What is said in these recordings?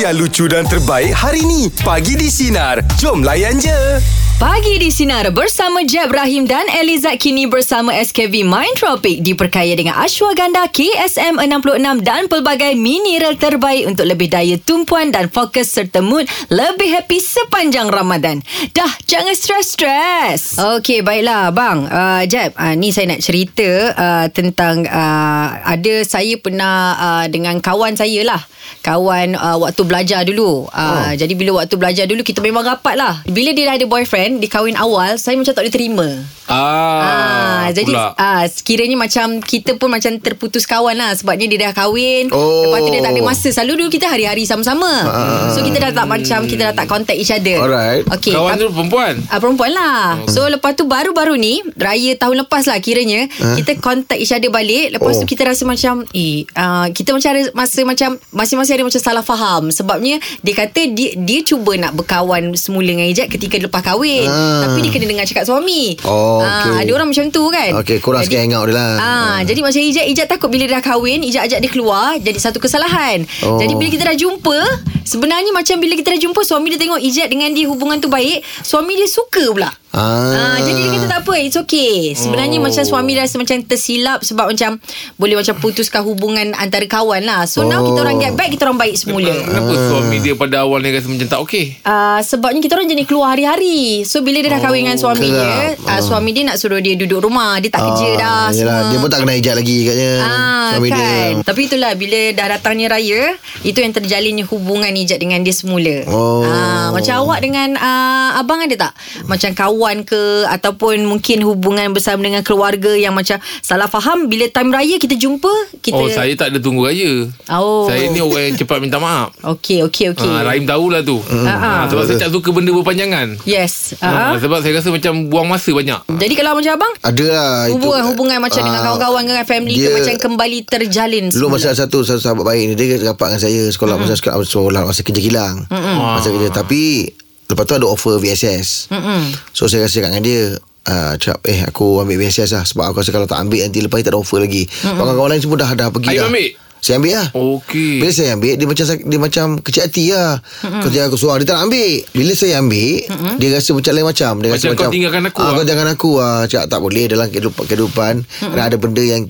yang lucu dan terbaik hari ni. Pagi di Sinar. Jom layan je. Pagi di Sinar bersama Jeb Rahim dan Elizad kini bersama SKV Mind Tropic diperkaya dengan ashwagandha KSM 66 dan pelbagai mineral terbaik untuk lebih daya tumpuan dan fokus serta mood lebih happy sepanjang Ramadan. Dah jangan stres-stres. Okey baiklah bang uh, Jeb uh, ni saya nak cerita uh, tentang uh, ada saya pernah uh, dengan kawan saya lah kawan uh, waktu belajar dulu. Uh, oh. Jadi bila waktu belajar dulu kita memang rapat lah. Bila dia dah ada boyfriend di kahwin awal, saya macam tak boleh terima. Ah, Ah, jadi ah, sekiranya macam kita pun macam terputus kawan lah sebabnya dia dah kahwin. Oh. Lepas tu dia tak ada masa. Selalu dulu kita hari-hari sama-sama. Ah. So kita dah tak macam kita dah tak contact each other. Alright. Okay. Kawan tu perempuan Ah, perempuan lah So lepas tu baru-baru ni Raya tahun lepas lah kiranya Kita contact each other balik Lepas Oh. tu kita rasa macam Eh uh, Kita macam ada masa macam Masing-masing ada macam salah faham Sebabnya Dia kata dia, dia cuba nak berkawan Semula dengan Ijat Ketika lepas kahwin Ah. Tapi dia kena dengar cakap suami Oh, Ah, okey. Ada orang macam tu kan Okey, korang sikit hang out dia lah. Ah, Jadi macam Ijat Ijat takut bila dah kahwin Ijat ajak dia keluar Jadi satu kesalahan Oh. Jadi bila kita dah jumpa Sebenarnya macam bila kita dah jumpa Suami dia tengok Ijat dengan dia hubungan tu baik Suami dia suka pula Ah. Ah, jadi dia kata tak apa It's okay Sebenarnya oh. macam suami rasa macam tersilap Sebab macam Boleh macam putuskan hubungan Antara kawan lah So oh. now kita orang get back Kita orang baik semula Kenapa suami dia pada awal ni rasa macam tak okey Uh, sebabnya kita orang jenis keluar hari-hari So bila dia dah kahwin dengan suami dia kerap. uh, Suami dia nak suruh dia duduk rumah Dia tak kerja dah yelah, semua Dia pun tak kena hijab lagi katnya Ah, Suami kan. dia Tapi itulah bila dah datangnya raya, itu yang terjalinnya hubungan Ijat dengan dia semula. Oh. Ah, macam awak dengan ah, abang ada tak? Macam kawan ke ataupun mungkin hubungan bersama dengan keluarga yang macam salah faham bila time raya kita jumpa, kita Oh saya tak ada tunggu raya. Oh. Saya ni orang yang cepat minta maaf. Okey, okey, okey. Ah, Rahim tahulah tu. Ah, Sebab saya tak suka benda berpanjangan. Yes. Ah. Sebab saya rasa macam buang masa banyak. Jadi kalau macam abang? Ada lah itu. Hubungan-hubungan macam dengan Ah, kawan-kawan dengan family dia- ke macam kembali terjalin Dulu masa satu satu sahabat baik ni dia rapat dengan saya sekolah. Masa sekolah sekolah masa kerja kilang. Masa kerja. Tapi lepas tu ada offer VSS. Mm-mm. So saya rasa kat dengan dia Uh, cakap eh aku ambil VSS lah Sebab aku rasa kalau tak ambil Nanti lepas ni tak ada offer lagi Kawan-kawan lain semua dah, dah pergi Ayub dah ambil? Saya ambil lah Okey Bila saya ambil Dia macam dia macam kecil hati lah mm-hmm. Kau jangan aku seorang Dia tak nak ambil Bila saya ambil mm-hmm. Dia rasa macam lain macam Dia rasa Macam kau macam tinggalkan aku ah, lah. Kau jangan aku lah Cakap tak boleh Dalam kehidupan, kehidupan mm-hmm. Ada benda yang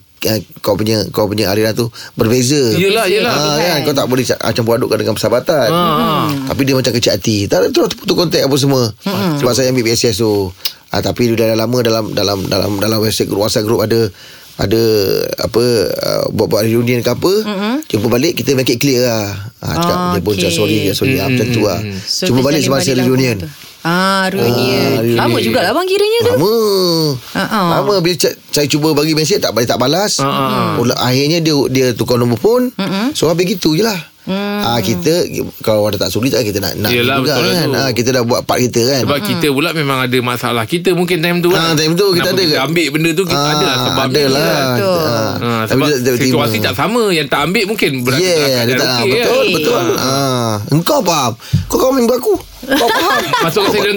kau punya kau punya aliran tu berbeza. Yelah, yelah. Ah, kan kau tak boleh ca- campur adukkan dengan persahabatan. Ah. Tapi dia macam kecil hati. Tak ada tu putus kontak apa semua. Sebab saya ambil PSS tu. Ah, tapi dia dah lama dalam dalam dalam dalam website group WhatsApp group ada ada apa uh, buat-buat reunion ke apa mm-hmm. jumpa balik kita make it clear lah ha, cakap Ah, dia pun okey. cakap sorry dia sorry mm-hmm. macam tu lah So, jumpa balik semasa balik reunion lah tu. Ah, reunion. Ah, reunion. Lama jugalah bang kiranya tu. lama Ah, ah. lama bila ca- saya cuba bagi mesej tak balik tak balas Ah, Pula akhirnya dia dia tukar nombor phone Mm-mm. so habis gitu je lah Hmm. Ah kita kalau ada tak sudi tak kita nak nak Yelah, juga betul lah kan. Ah kita dah buat part kita kan. Sebab kita pula memang ada masalah Kita mungkin time tu Ah, time tu kita ada kita ke? ambil benda tu Kita Ah, ada lah sebab ada lah. Betul. Ah, Ha, tapi sebab dia situasi terima. tak sama Yang tak ambil mungkin Berada Yeah, dia keadaan tak, okey betul, kan? betul. Ah, engkau faham. Kau kawan member aku. Masuk saya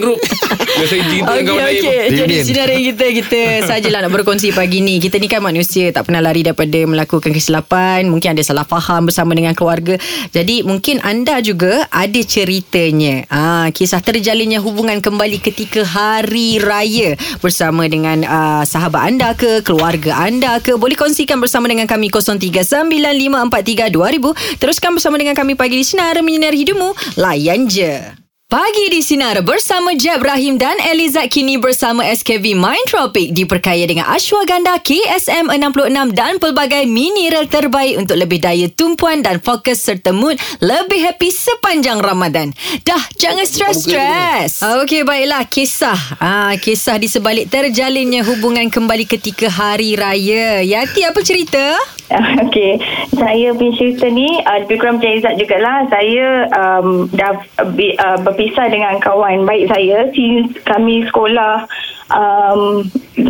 cerita dengan Okey kawan okey. Jadi sinarai kita kita sajalah nak berkongsi pagi ni. Kita ni kan manusia tak pernah lari daripada melakukan kesilapan, mungkin ada salah faham bersama dengan keluarga. Jadi mungkin anda juga ada ceritanya. Ah kisah terjalinnya hubungan kembali ketika hari raya bersama dengan ah, sahabat anda ke, keluarga anda ke. Boleh kongsikan bersama dengan kami 0395432000. Teruskan bersama dengan kami pagi di sinar menyinari hidupmu. Layan je. Pagi di Sinar bersama Jeb Rahim dan Elizad kini bersama SKV Mind Tropic diperkaya dengan ashwagandha KSM 66 dan pelbagai mineral terbaik untuk lebih daya tumpuan dan fokus serta mood lebih happy sepanjang Ramadan. Dah jangan stres-stres. Okey baiklah kisah. Ah kisah di sebalik terjalinnya hubungan kembali ketika hari raya. Yati apa cerita? Okey, saya punya cerita ni uh, lebih kurang macam Izzat jugalah. Saya um, dah uh, berpisah dengan kawan baik saya since kami sekolah um,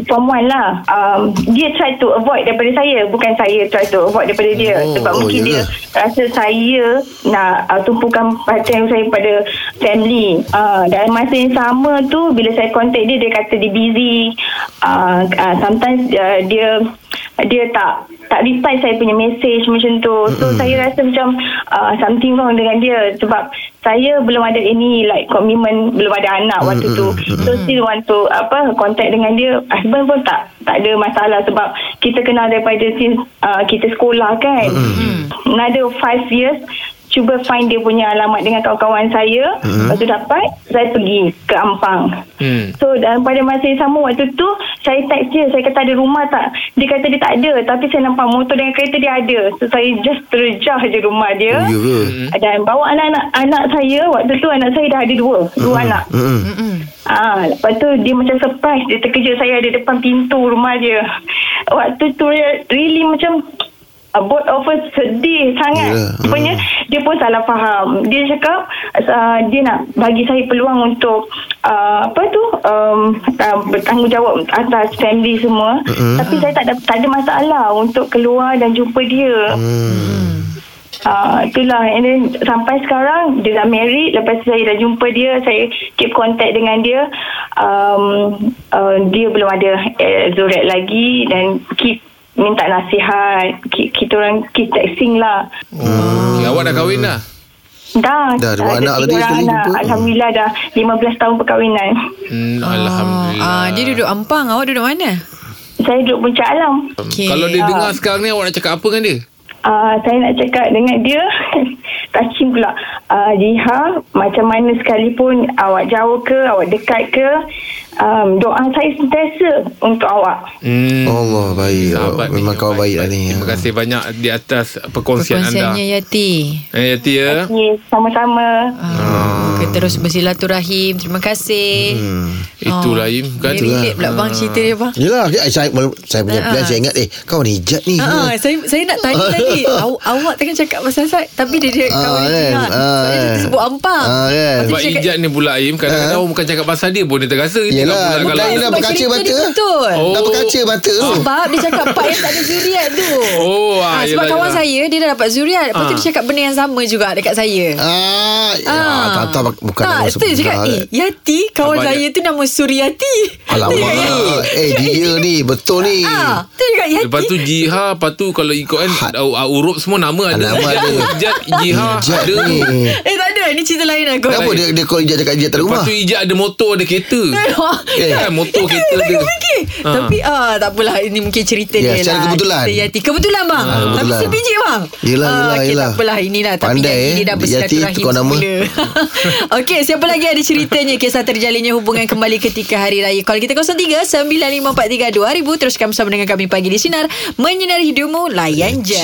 form 1 lah. Um, dia try to avoid daripada saya. Bukan saya try to avoid daripada dia. Oh, Sebab oh, mungkin dia yalah. rasa saya nak uh, tumpukan perhatian saya pada family. Uh, dan masa yang sama tu bila saya contact dia dia kata dia busy. Uh, uh, sometimes uh, dia dia tak tak reply saya punya message macam tu. So mm-hmm. saya rasa macam uh, something wrong dengan dia sebab saya belum ada any like commitment, belum ada anak mm-hmm. waktu tu. So still want to apa contact dengan dia. Husband pun tak tak ada masalah sebab kita kenal daripada since uh, kita sekolah kan. Mm-hmm. Another five years cuba find dia punya alamat dengan kawan-kawan saya. Mm-hmm. Lepas tu dapat, saya pergi ke Ampang. Hmm. So dan pada masa yang sama waktu tu saya text dia saya kata ada rumah tak dia kata dia tak ada tapi saya nampak motor dengan kereta dia ada so saya just terjah je rumah dia Oh, ya ke? dan bawa anak-anak anak saya waktu tu anak saya dah ada dua dua anak Mm-mm. Ah, lepas tu dia macam surprise dia terkejut saya ada depan pintu rumah dia waktu tu re- really macam uh, both of us sedih sangat. Yelah, rupanya dia pun salah faham. Dia cakap uh, dia nak bagi saya peluang untuk uh, apa tu um, uh, bertanggungjawab atas family semua. Mm-mm. tapi saya tak ada, tak ada masalah untuk keluar dan jumpa dia. Hmm. Uh, itulah. And then sampai sekarang dia dah married. Lepas tu saya dah jumpa dia. Saya keep contact dengan dia. Um, uh, dia belum ada uh, Zoret lagi. Dan keep minta nasihat kita orang keep texting lah Okay, awak dah kahwin dah? dah Dah, dua anak tadi orang sekali anak. jumpa. Alhamdulillah dah 15 tahun perkahwinan Hmm, Alhamdulillah. Ah, dia duduk Ampang. Awak duduk mana? saya duduk puncak alam Okey. Kalau dia Ah. dengar sekarang ni awak nak cakap apa dengan dia? Uh, saya nak cakap dengan dia touching pula uh, Jiha macam mana sekalipun awak jauh ke awak dekat ke um, doa saya sentiasa untuk awak Hmm. Allah baik Sahabat ni Memang yang kawan baik lah ni Terima kasih banyak di atas perkongsian anda. Perkongsiannya Yati. Eh, Yati ya. okay, sama-sama Ah, okay, terus bersilaturahim. Terima kasih. hmm. Itulah Oh, Im kan. Dia relate pula bang cerita dia bang. Yelah eh, saya, saya punya Ah, plan ah. Saya ingat Eh kawan hijab ni Ah, saya saya nak tanya tadi. Aw, awak tengah cakap pasal saya tapi dia dia Ah, kawan dia Ah, jihad. Sebab dia kan? sebut ampang. Ah, kan? Tu Sebab ijat ni pula Im Kadang-kadang orang bukan cakap pasal dia pun Dia terasa Dia Yelah, bukan sebab berkaca mata. dia betul. Oh. Dah berkaca mata tu Sebab dia cakap part yang tak ada zuriat tu. Oh, ah, Ah, sebab yelah, kawan yelah. saya dia dah dapat zuriat. Lepas tu Ah. dia cakap benda yang sama juga dekat saya. Ah, ya, tak, tak, bukan tak, nama tu dia cakap, eh, Yati, kawan Abang saya tu nama Suryati. Alamak cakap, Eh dia ni Betul ni Ah, tu cakap Yati. Lepas tu Jiha Lepas tu kalau ikut kan Urup semua nama ada Nama ada. Ijat Jiha Hijab ada Eh tak ada, ni cerita lain aku. Kenapa dia, dia call hijab cakap hijab tak ada Lepas rumah tu Ijat ada motor Ada kereta Eh. Kan motor kereta dia Okay. Ah. Tapi ah tak apalah ini mungkin cerita Ya, dia secara lah. kebetulan. Cerita Yati. Kebetulan bang. Tapi kebetulan. sebiji bang. Yelah, Ah, yelah, okay, yelah. Tak apalah inilah tapi Pandai, Yati eh. dia dah Yati bersilaturahim tukar nama. semula. Okey, siapa lagi ada ceritanya kisah terjalinnya hubungan kembali ketika hari raya. Call kita 03 9543 2000 teruskan bersama dengan kami pagi di sinar menyinari hidupmu layan je.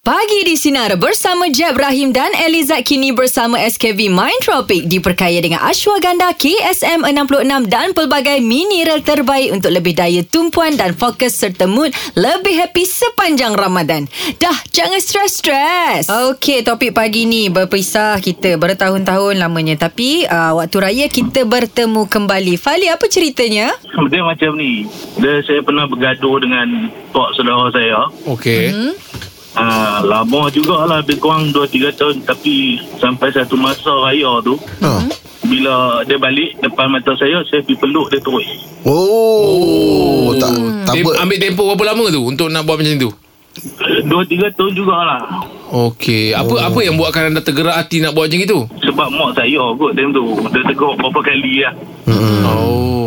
Pagi di Sinar bersama Jeb Rahim dan Elizad kini bersama SKV Mind Tropic diperkaya dengan ashwagandha KSM 66 dan pelbagai mineral terbaik untuk lebih daya tumpuan dan fokus serta mood lebih happy sepanjang Ramadan. Dah, jangan stres-stres. Okey, topik pagi ni berpisah kita bertahun-tahun lamanya tapi uh, waktu raya kita bertemu kembali. Fali, apa ceritanya? Dia macam ni Dia saya pernah bergaduh dengan Tok saudara saya Okay Hmm? Uh, Lama jugalah Lebih kurang 2-3 tahun. Tapi Sampai satu masa raya tu ha. Bila dia balik Depan mata saya Saya pergi peluk dia terus. Oh, tak tak Tem- apa. Ambil tempoh berapa lama tu Untuk nak buat macam tu? 2-3 tahun jugalah. Okay Apa Oh. apa yang buatkan anda tergerak hati Nak buat macam itu? Sebab mak saya kot Time tu. Dia tegur berapa kali lah. Hmm. Oh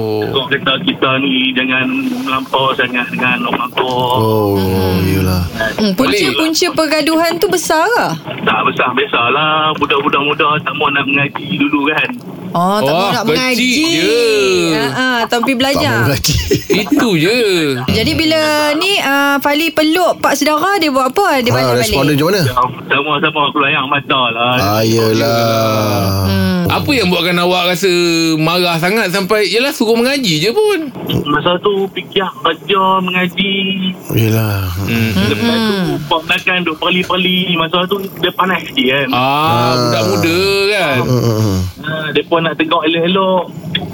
kata kita ni Jangan melampau sangat Dengan orang tua Oh, iyalah. Hmm, punca-punca pergaduhan tu besar ke? Tak besar Biasalah Budak-budak muda Tak mau nak mengaji dulu kan Oh, tak mau nak mengaji. je. Ha, ha, tapi Tak belajar. gaji. Itu je Jadi bila ni uh, Fali peluk pak saudara dia buat apa? Dia Ha, balik respon dia macam mana? Sama-sama kelayang mata lah Ah, yelah. Hmm. Apa yang buatkan awak rasa Marah sangat Sampai Yelah suruh mengaji je pun. Masa tu fikir kerja mengaji. Yelah. hmm. Lepas tu buat makan duk perli-perli. Masa tu dia panas sikit kan? Ah, budak muda kan? Hmm. ha, Dia pun nak tegak elok-elok.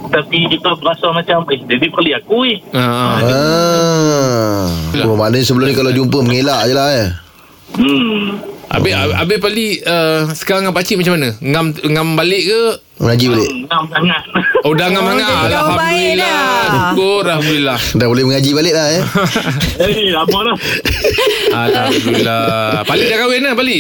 Tapi kita berasa macam Eh dia dia perli aku eh. Ah, Ah. Oh, maknanya sebelum ni kalau jumpa mengelak je lah eh. Hmm Habis, habis Pali uh, Sekarang dengan pakcik macam mana? Ngam, ngam balik ke? Mengaji balik Ngam sangat Oh dah ngam Oh, sangat baik Alhamdulillah dah. Syukur Alhamdulillah Dah boleh mengaji balik lah eh Eh lama dah Alhamdulillah Pali dah kahwin lah Pali?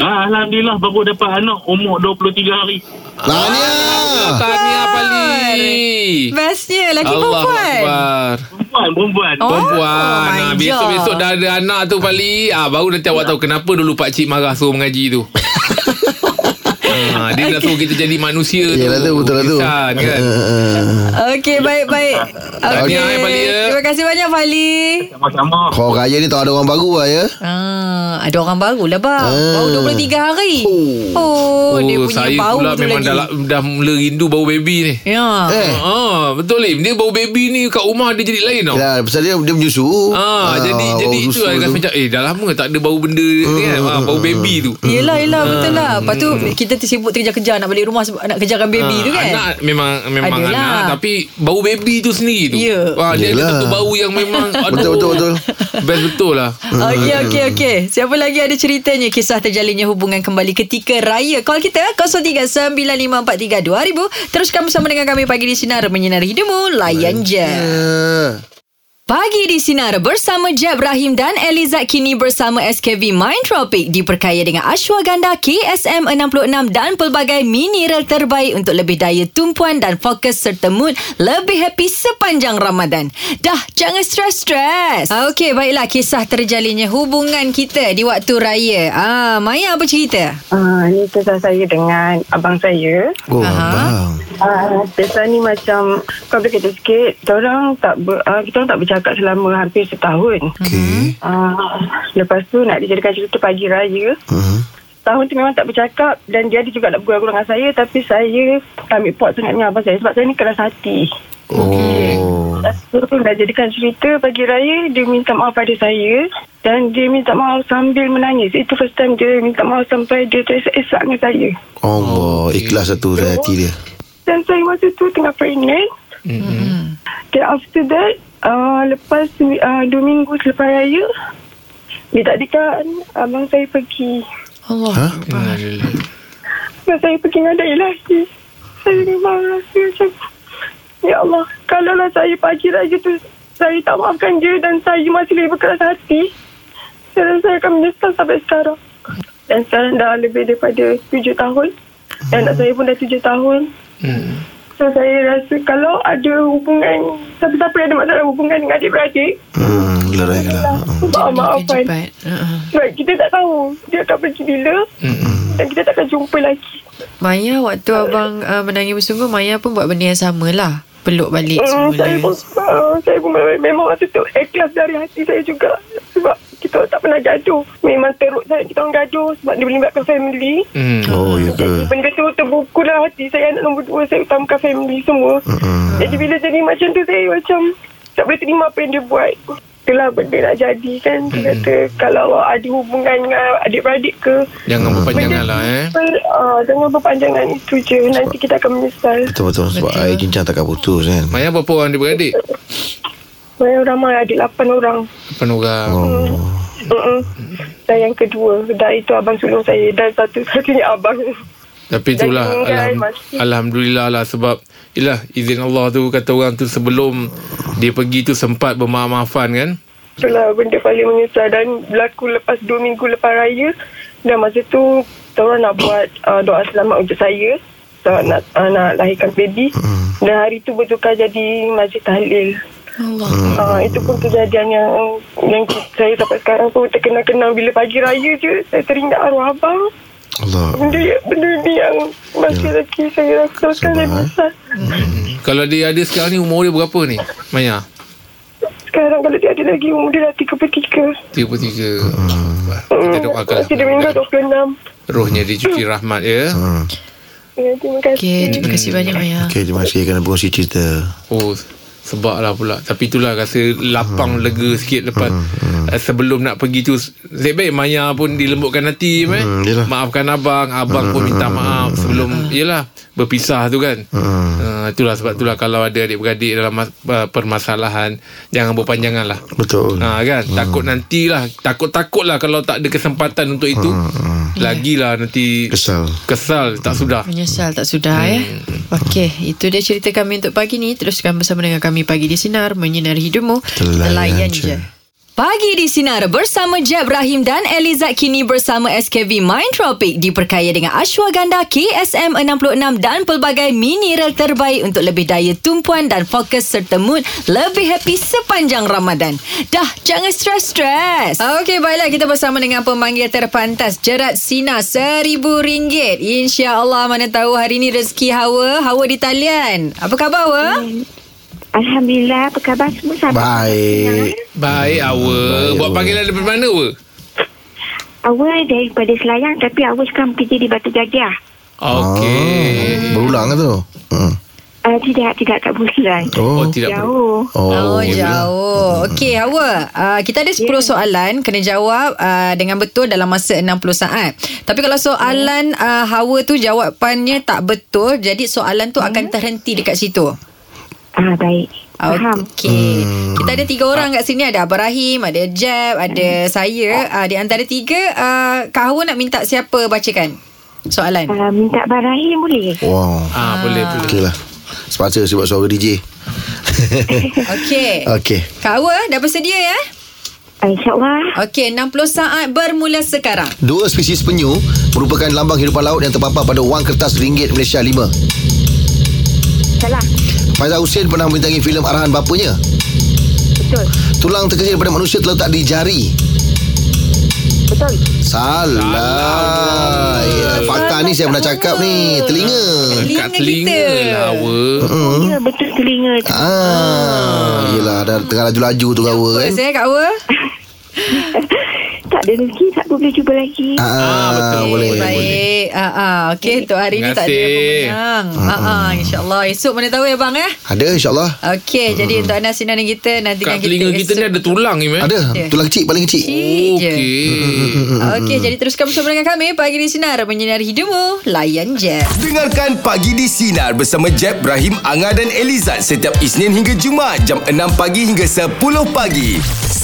Ah, Alhamdulillah baru dapat anak Umur 23 hari. Tahniah Tahniah Pali Bestnya lelaki Allah perempuan. Akbar Perempuan Perempuan. Oh, Perempuan. Nah, God. Besok-besok dah ada anak tu Pali ah, Baru nanti awak tahu Kenapa dulu pakcik marah Suruh mengaji tu Ah, dia dah suruh kita jadi manusia tu. Yelah tu betul lah tu kan. Okey, baik-baik. Okey. Eh, Fali, ya. Terima kasih banyak, Fali. Sama-sama Kau raya ni tak ada orang baru lah ya Ah, ada orang baru lah, bang. Ah. Baru 23 hari. Oh, Oh, dia punya saya bau pula memang lagi. dah, dah mula rindu bau baby ni. Ya. Eh Ah, betul Lim. Dia bau baby ni kat rumah dia jadi lain tau. Yalah, pasal dia, dia menyusu Ah, jadi jadi bau itu lah macam eh dah lama tak ada bau benda ni kan. Ah, bau baby tu. Yelah, yelah, betul lah. Lepas tu, kita tersibuk terkejar-kejar nak balik rumah sebab nak kejarkan baby Ah, tu kan. Anak memang memang Adalah. anak tapi bau baby tu sendiri tu. Ya. Ah, dia ada satu bau yang memang aduh, Betul, betul, betul. Best betul lah. Okey, okey, okey. Siapa lagi ada ceritanya kisah terjalinnya hubungan kembali ketika raya? Call kita 0395432000. Teruskan bersama dengan kami pagi di Sinar Menyinari Hidupmu. Layan je. Ah. Pagi di Sinar bersama Jeb Rahim dan Elizad kini bersama SKV Mind Tropic diperkaya dengan ashwagandha KSM 66 dan pelbagai mineral terbaik untuk lebih daya tumpuan dan fokus serta mood lebih happy sepanjang Ramadan. Dah, jangan stres-stres. Ah, Okey, baiklah kisah terjalinnya hubungan kita di waktu raya. Ah, Maya apa cerita? Ah, ni kisah saya dengan abang saya. Oh Aha. abang Ah, kisah ni macam kau boleh kata sikit, kita orang tak ber, ah, kita orang tak bercakap selama hampir setahun. Okay Ah, lepas tu nak dijadikan cerita pagi raya. uh-huh. Tahun tu memang tak bercakap dan dia ada juga nak bergurau dengan saya tapi saya ambil pot sangat dengan abang saya sebab saya ni keras hati. Oh Lepas tu dah jadikan cerita pagi raya dia minta maaf pada saya dan dia minta maaf sambil menangis. Itu first time dia minta maaf sampai dia teresak dengan saya. Allah Ikhlas satu dari hati dia Dan saya masa tu tengah pregnant. Mm-hmm. Okay, after that, uh, lepas uh, dua minggu selepas raya, dia tak dekat, abang saya pergi. Allah. Ha? Dan saya pergi ngadai ilahi. Saya memang rasa macam, Ya Allah, kalaulah saya pagi raya tu, saya tak maafkan dia dan saya masih lagi berkeras hati, saya rasa saya akan menyesal sampai sekarang. Dan sekarang dah lebih daripada tujuh tahun. Dan anak saya pun dah tujuh tahun. Hmm. So saya rasa kalau ada hubungan Siapa-siapa yang ada masalah hubungan dengan adik-beradik Hmm Lerai lah Maaf maafkan Cepat. Uh-uh. Sebab kita tak tahu Dia akan pergi bila Mm-mm. Dan kita tak akan jumpa lagi Maya waktu abang uh, menangis bersungguh Maya pun buat benda yang sama lah peluk balik Hmm, saya pun semula uh, saya pun memang, memang masa tu ikhlas dari hati saya juga sebab kita tak pernah gaduh. Memang teruk sangat kita orang gaduh sebab dia melibatkan family. Hmm. Oh ya ke Benda tu terbuku lah hati saya anak nombor dua saya utamakan family semua. Mm-mm. Jadi bila jadi macam tu saya macam tak boleh terima apa yang dia buat. Itulah benda nak jadi kan. Dia kata kalau ada hubungan dengan adik-beradik ke. Jangan berpanjangan lah eh. Uh, jangan berpanjangan itu je. Nanti kita akan menyesal. Betul-betul Sebab air cincang takkan putus kan Maya berapa orang dia beradik? Saya ramai adik lapan orang. Lapan orang. Oh Mm-mm. Dan yang kedua Dan itu abang sulung saya Dan satu-satunya abang Tapi itulah tinggal alham, Alhamdulillah lah Sebab Yelah izin Allah tu Kata orang tu sebelum Dia pergi tu sempat bermaaf-maafan kan? Itulah benda paling menyesal Dan berlaku lepas dua minggu lepas raya. Dan masa tu Kita orang nak buat uh, Doa selamat untuk saya. So, nak, uh, nak lahirkan baby. Dan hari tu bertukar jadi Masjid Tahlil. Allah. Uh, itu pun kejadian yang yang saya sampai sekarang pun terkenang-kenang bila pagi raya je saya teringat arwah abang Allah. Benda, benda ni yang masih lagi saya rasakan Sabar, eh. besar. Kalau dia ada sekarang ni Umur dia berapa ni Maya? Sekarang kalau dia ada lagi umur dia dah 33. 33 Kita doakan Masih dia meninggal 26. Rohnya dicuci rahmat ya. Hmm. Ya, terima kasih. Okay, terima kasih banyak Maya. Okay terima kasih kerana berkongsi cerita Oh Sebab lah pula. Tapi itulah rasa Lapang Hmm. lega sikit Lepas uh, Sebelum nak pergi tu baik Maya pun dilembutkan hati eh? Hmm, yelah. Hmm, Maafkan abang Abang pun minta maaf Sebelum Yelah Berpisah tu kan. Uh, Itulah sebab itulah Kalau ada adik-beradik Dalam mas, uh, permasalahan Jangan berpanjangan lah. Betul. Ha kan? Takut nantilah Takut-takut lah Kalau tak ada kesempatan untuk itu. Lagilah nanti Kesal. Kesal Tak sudah. Menyesal tak sudah ya. Okey, itu dia cerita kami untuk pagi ni. Teruskan bersama dengan kami pagi di sinar menyinari hidupmu. Layan Layan je. je. Pagi di Sinar bersama Jeb Rahim dan Elizad kini bersama SKV Mind Tropic diperkaya dengan ashwagandha KSM 66 dan pelbagai mineral terbaik untuk lebih daya tumpuan dan fokus serta mood lebih happy sepanjang Ramadan. Dah, jangan stres-stres. Okey, baiklah kita bersama dengan pemanggil terpantas Jerat Sinar RM1,000. InsyaAllah mana tahu hari ni rezeki Hawa. Hawa di talian. Apa khabar Hawa? Alhamdulillah, apa khabar semua sahabat? Baik Baik awak Buat panggilan daripada mana awak? Awal daripada Selayang tapi awal sekarang kerja di Batu Gajah. Okey Berulang ke tu hmm. Uh, tidak, tidak kat Bulan. Oh, Oh tidak Jauh. Oh, Oh, jauh. Okey, Hawa. Uh, kita ada 10 yeah. soalan. Kena jawab uh, dengan betul dalam masa 60 saat. Tapi kalau soalan uh, Hawa tu jawapannya tak betul, jadi soalan tu akan terhenti dekat situ. Ah, baik. Faham. Okey. Kita ada tiga orang kat sini. Ada Abang Rahim, ada Jeb, ada saya. Uh, di antara tiga, uh, Kak Hawa nak minta siapa bacakan soalan? Uh, minta Barahim boleh? Wow Ah, boleh boleh Okey lah Sepatutnya sebab suara DJ Okey. Okey Kak Hawa, dah bersedia ya? Uh, InsyaAllah. Okey, 60 saat bermula sekarang. Dua spesies penyu merupakan lambang kehidupan laut yang terpapar pada wang kertas ringgit Malaysia 5. Salah. Faizal Hussein pernah membintangi filem arahan bapanya. Betul. Tulang terkecil pada manusia terletak di jari. Betul. Salah. Ya, fakta ni saya pernah cakap ni. Telinga. Kat Telinga telinga kita. lah ya, betul telinga tu. Ah, yelah dah tengah laju-laju tu kawa kan. Saya. Tak ada rezeki, tak boleh cuba lagi. Ah, betul. boleh. boleh. Baik. Ah, ah. Okey, untuk hari ni tak ada pemenang. Ah, ah. InsyaAllah. Esok mana tahu ya bang eh. Ada insyaAllah. Okey, jadi untuk anda sinaran kita nantikan Kat telinga kita ni esok. ada tulang ni man Ada. Tulang kecil paling kecil. Okey Okey, jadi teruskan bersama dengan kami pagi di sinar menyinari hidupmu. Layan je. Dengarkan Pagi di Sinar bersama Jeb, Ibrahim, Anga dan Elizad setiap Isnin hingga Jumaat jam 6 pagi hingga 10 pagi.